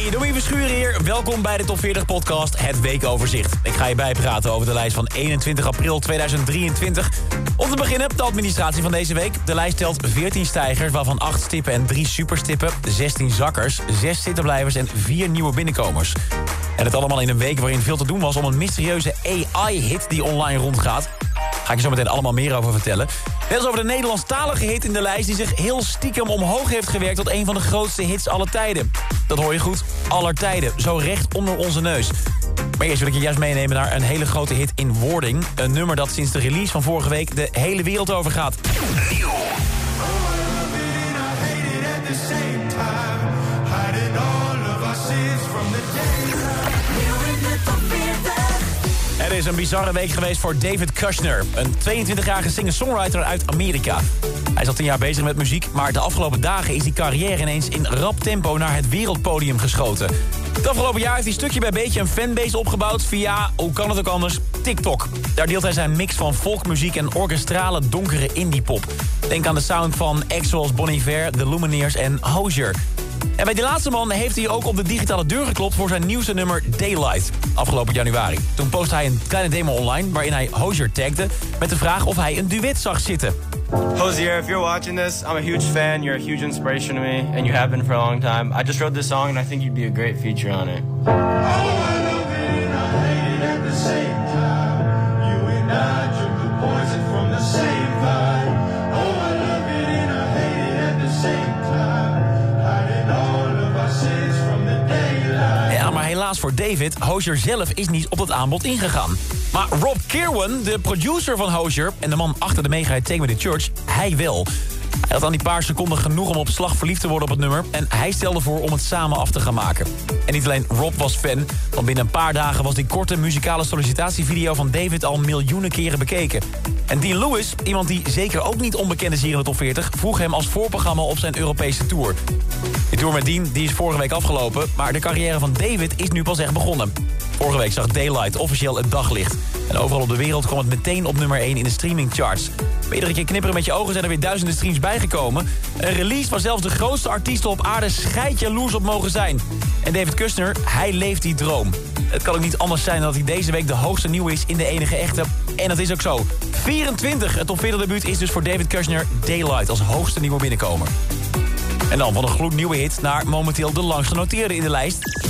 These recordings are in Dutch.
Hey, Louis Verschuren hier. Welkom bij de Top 40 podcast, het weekoverzicht. Ik ga je bijpraten over de lijst van 21 april 2023. Om te beginnen, de administratie van deze week. De lijst telt 14 stijgers, waarvan 8 stippen en 3 superstippen... 16 zakkers, 6 zittenblijvers en 4 nieuwe binnenkomers. En het allemaal in een week waarin veel te doen was... om een mysterieuze AI-hit die online rondgaat. Ga ik je zo meteen allemaal meer over vertellen. Net als over de Nederlandstalige hit in de lijst... die zich heel stiekem omhoog heeft gewerkt tot een van de grootste hits aller tijden. Dat hoor je goed, aller tijden. Zo recht onder onze neus. Maar eerst wil ik je juist meenemen naar een hele grote hit in Wording. Een nummer dat sinds de release van vorige week de hele wereld over Het is een bizarre week geweest voor David Kushner. Een 22-jarige singer-songwriter uit Amerika. Hij is al tien jaar bezig met muziek, maar de afgelopen dagen is die carrière ineens in rap tempo naar het wereldpodium geschoten. Het afgelopen jaar heeft hij stukje bij beetje een fanbase opgebouwd via, hoe kan het ook anders, TikTok. Daar deelt hij zijn mix van folkmuziek en orkestrale donkere indiepop. Denk aan de sound van acts zoals Bon Iver, The Lumineers en Hozier. En bij die laatste man heeft hij ook op de digitale deur geklopt... voor zijn nieuwste nummer Daylight, afgelopen januari. Toen postte hij een kleine demo online waarin hij Hozier tagde... met de vraag of hij een duet zag zitten. Hosier, if you're watching this, I'm a huge fan. You're a huge inspiration to me, and you have been for a long time. I just wrote this song, and I think you'd be a great feature on it. Voor David, Hozier zelf is niet op het aanbod ingegaan. Maar Rob Kirwan, de producer van Hozier... en de man achter de mega Take Me to Church, hij wel. Hij had aan die paar seconden genoeg om op slag verliefd te worden op het nummer... en hij stelde voor om het samen af te gaan maken. En niet alleen Rob was fan, want binnen een paar dagen... was die korte muzikale sollicitatievideo van David al miljoenen keren bekeken. En Dean Lewis, iemand die zeker ook niet onbekend is hier in de top 40... vroeg hem als voorprogramma op zijn Europese tour. Die tour met Dean die is vorige week afgelopen... maar de carrière van David is nu pas echt begonnen. Vorige week zag Daylight officieel het daglicht. En overal op de wereld kwam het meteen op nummer 1 in de streamingcharts. Iedere keer knipperen met je ogen zijn er weer duizenden streams bijgekomen. Een release waar zelfs de grootste artiesten op aarde scheidjaloers op mogen zijn. En David Kushner, hij leeft die droom. Het kan ook niet anders zijn dat hij deze week de hoogste nieuwe is in de enige echte. En dat is ook zo. 24, het top 40 debuut is dus voor David Kushner Daylight als hoogste nieuwe binnenkomer. En dan van een gloednieuwe hit naar momenteel de langst genoteerde in de lijst.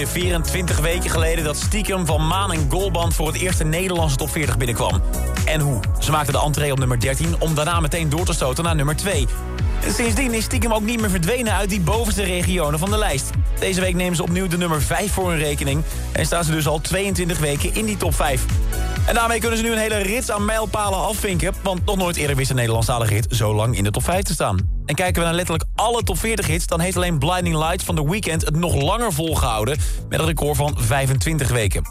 Alweer 24 weken geleden dat stiekem van Maan en Golband voor het eerst de Nederlandse top 40 binnenkwam. En hoe? Ze maakten de entree op nummer 13 om daarna meteen door te stoten naar nummer 2. En sindsdien is stiekem ook niet meer verdwenen uit die bovenste regionen van de lijst. Deze week nemen ze opnieuw de nummer 5 voor hun rekening en staan ze dus al 22 weken in die top 5. En daarmee kunnen ze nu een hele rits aan mijlpalen afvinken... want nog nooit eerder wist een Nederlandstalige hit zo lang in de top 5 te staan. En kijken we naar letterlijk alle top 40 hits... dan heeft alleen Blinding Lights van The Weeknd het nog langer volgehouden... met een record van 25 weken.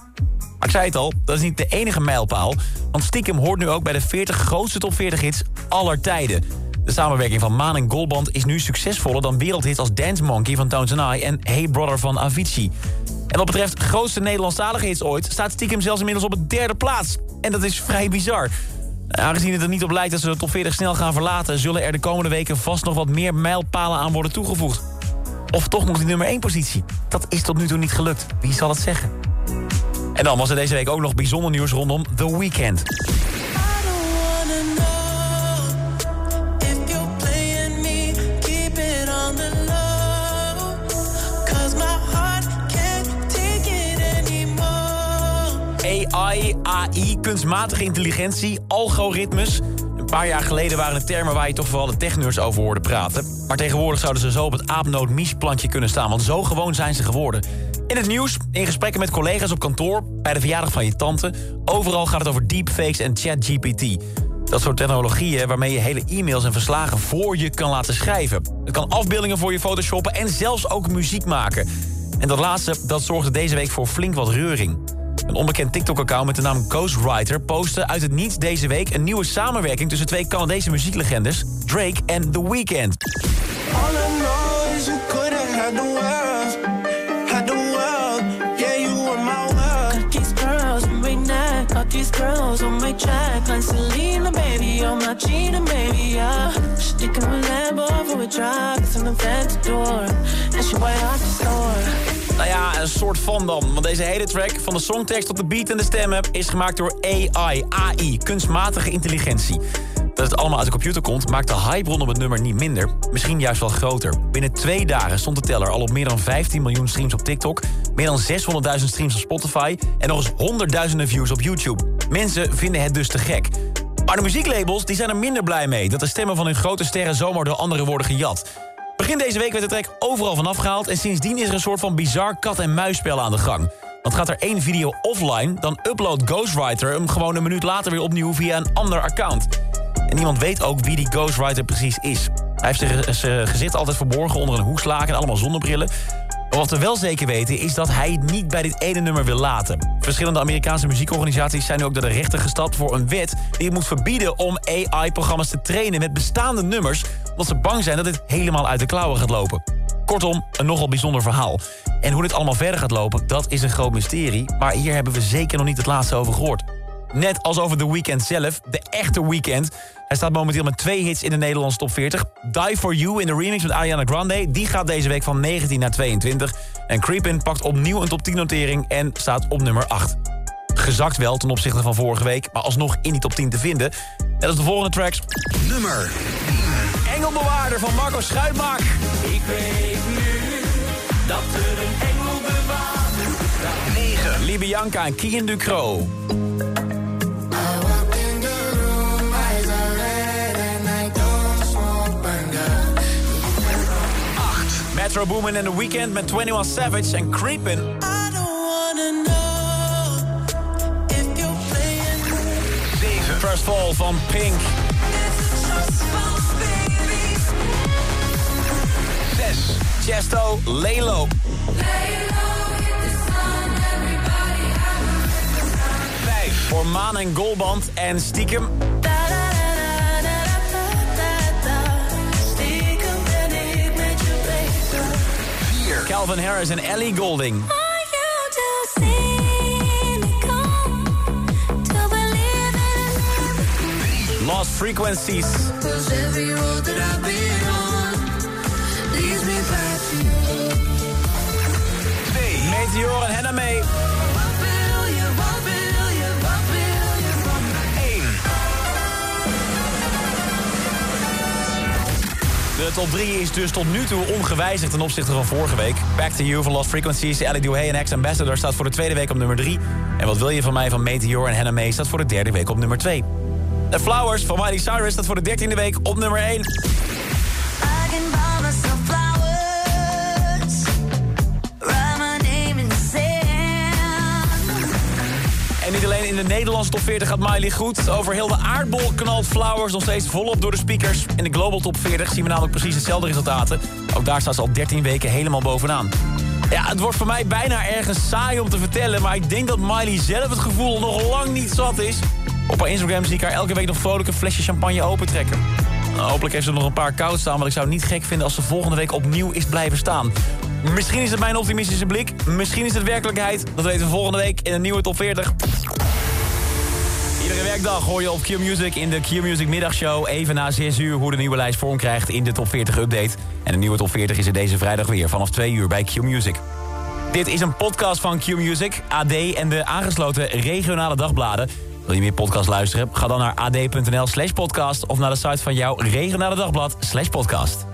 Maar ik zei het al, dat is niet de enige mijlpaal... want stiekem hoort nu ook bij de 40 grootste top 40 hits aller tijden... De samenwerking van Maan en Goldband is nu succesvoller dan wereldhits als Dance Monkey van Tones I en Hey Brother van Avicii. En wat betreft grootste Nederlandstalige hits ooit... staat stiekem zelfs inmiddels op het derde plaats. En dat is vrij bizar. Aangezien het er niet op lijkt dat ze de top 40 snel gaan verlaten... zullen er de komende weken vast nog wat meer mijlpalen aan worden toegevoegd. Of toch nog die nummer 1 positie. Dat is tot nu toe niet gelukt. Wie zal het zeggen? En dan was er deze week ook nog bijzonder nieuws rondom The Weeknd. AI, kunstmatige intelligentie, algoritmes. Een paar jaar geleden waren het termen waar je toch vooral de techneurs over hoorde praten. Maar tegenwoordig zouden ze zo op het aapnoot-miesplantje kunnen staan... want zo gewoon zijn ze geworden. In het nieuws, in gesprekken met collega's op kantoor... bij de verjaardag van je tante... overal gaat het over deepfakes en ChatGPT. Dat soort technologieën waarmee je hele e-mails en verslagen voor je kan laten schrijven. Het kan afbeeldingen voor je photoshoppen en zelfs ook muziek maken. En dat laatste, dat zorgde deze week voor flink wat reuring. Een onbekend TikTok-account met de naam Ghostwriter... postte uit het niets deze week een nieuwe samenwerking... tussen twee Canadese muzieklegendes, Drake en The Weeknd. All I know is you couldn't have the world, had the world. Yeah, you were my world. Got these girls on my neck, got these girls on my track. Like Selena, baby, I'm not cheating, baby, yeah. Sticking my Lambo for a drive, it's an event door. And she white out the store. Nou ja, een soort van dan. Want deze hele track, van de songtekst tot de beat en de stemmen... is gemaakt door AI, AI, kunstmatige intelligentie. Dat het allemaal uit de computer komt, maakt de hype rondom het nummer niet minder. Misschien juist wel groter. Binnen twee dagen stond de teller al op meer dan 15 miljoen streams op TikTok... meer dan 600.000 streams op Spotify... en nog eens honderdduizenden views op YouTube. Mensen vinden het dus te gek. Maar de muzieklabels die zijn er minder blij mee... dat de stemmen van hun grote sterren zomaar door anderen worden gejat. Begin deze week werd de track overal vanaf gehaald... en sindsdien is er een soort van bizar kat-en-muisspel aan de gang. Want gaat er één video offline, dan uploadt Ghostwriter... hem gewoon een minuut later weer opnieuw via een ander account. En niemand weet ook wie die Ghostwriter precies is. Hij heeft zijn- zijn gezicht altijd verborgen onder een hoeslaken en allemaal zonnebrillen. Maar wat we wel zeker weten is dat hij het niet bij dit ene nummer wil laten. Verschillende Amerikaanse muziekorganisaties zijn nu ook naar de rechter gestapt voor een wet die het moet verbieden om AI-programma's te trainen met bestaande nummers, omdat ze bang zijn dat dit helemaal uit de klauwen gaat lopen. Kortom, een nogal bijzonder verhaal. En hoe dit allemaal verder gaat lopen, dat is een groot mysterie. Maar hier hebben we zeker nog niet het laatste over gehoord. Net als over The Weeknd zelf, de echte Weeknd. Hij staat momenteel met twee hits in de Nederlandse top 40. Die For You in de remix met Ariana Grande. Die gaat deze week van 19 naar 22. En Creepin pakt opnieuw een top 10 notering en staat op nummer 8. Gezakt wel ten opzichte van vorige week, maar alsnog in die top 10 te vinden. Net als de volgende tracks. Nummer Engelbewaarder van Marco Schuitmaak. Ik weet nu dat er een engel bewaart. 9. Libianca en Kian Ducro. Metro Boomin en The Weeknd met 21 Savage en Creepin'. I don't wanna know if you're playing. First Fall van Pink. 6. Chesto, Lelo. 5. Voor Maan en Golband en Stiekem. Da, da, da, da, da, da, da. Stiekem ben ik met je bezig. 4. Calvin Harris en Ellie Golding. For you you from me? 1. De top 3 is dus tot nu toe ongewijzigd ten opzichte van vorige week. Back to You van Lost Frequencies, Ellie Duhay en Ex Ambassador staat voor de tweede week op nummer 3. En Wat wil je van mij van Meteor en Hannah May staat voor de derde week op nummer 2. The Flowers van Miley Cyrus staat voor de dertiende week op nummer 1. En niet alleen in de Nederlandse top 40 gaat Miley goed. Over heel de aardbol knalt Flowers nog steeds volop door de speakers. In de Global Top 40 zien we namelijk precies hetzelfde resultaten. Ook daar staat ze al 13 weken helemaal bovenaan. Ja, het wordt voor mij bijna ergens saai om te vertellen... maar ik denk dat Miley zelf het gevoel nog lang niet zat is. Op haar Instagram zie ik haar elke week nog vrolijk een flesje champagne opentrekken. Nou, hopelijk heeft ze nog een paar koud staan... want ik zou het niet gek vinden als ze volgende week opnieuw is blijven staan. Misschien is het mijn optimistische blik, misschien is het werkelijkheid. Dat weten we volgende week in een nieuwe top 40. Iedere werkdag hoor je op Q-Music in de Q-Music middagshow... even na 6 uur hoe de nieuwe lijst vorm krijgt in de top 40 update. En de nieuwe top 40 is er deze vrijdag weer vanaf 2 uur bij Q-Music. Dit is een podcast van Q-Music, AD en de aangesloten regionale dagbladen. Wil je meer podcast luisteren? Ga dan naar ad.nl slash podcast... of naar de site van jouw regionale dagblad slash podcast.